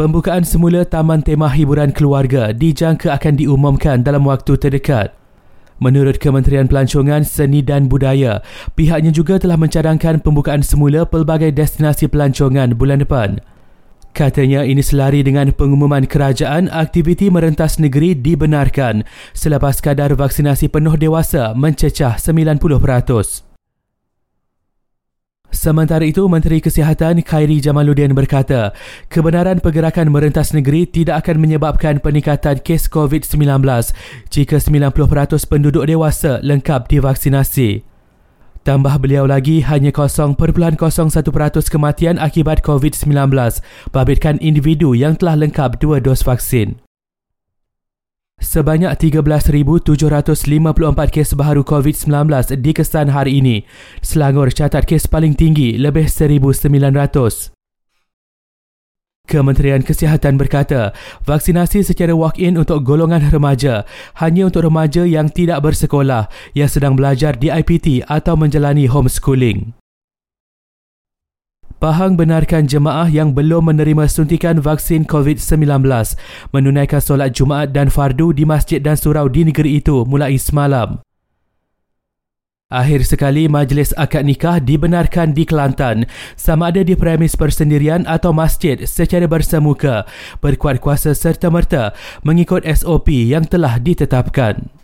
Pembukaan semula Taman Tema Hiburan Keluarga dijangka akan diumumkan dalam waktu terdekat. Menurut Kementerian Pelancongan, Seni dan Budaya, pihaknya juga telah mencadangkan pembukaan semula pelbagai destinasi pelancongan bulan depan. Katanya ini selari dengan pengumuman kerajaan aktiviti merentas negeri dibenarkan selepas kadar vaksinasi penuh dewasa mencecah 90%. Sementara itu, Menteri Kesihatan Khairi Jamaluddin berkata, kebenaran pergerakan merentas negeri tidak akan menyebabkan peningkatan kes COVID-19 jika 90% penduduk dewasa lengkap divaksinasi. Tambah beliau lagi, hanya 0.01% kematian akibat COVID-19 babitkan individu yang telah lengkap dua dos vaksin. Sebanyak 13,754 kes baharu COVID-19 dikesan hari ini. Selangor catat kes paling tinggi lebih 1,900. Kementerian Kesihatan berkata, vaksinasi secara walk-in untuk golongan remaja hanya untuk remaja yang tidak bersekolah yang sedang belajar di IPT atau menjalani homeschooling. Pahang benarkan jemaah yang belum menerima suntikan vaksin COVID-19 menunaikan solat Jumaat dan fardu di masjid dan surau di negeri itu mulai semalam. Akhir sekali majlis akad nikah dibenarkan di Kelantan sama ada di premis persendirian atau masjid secara bersemuka berkuat kuasa serta-merta mengikut SOP yang telah ditetapkan.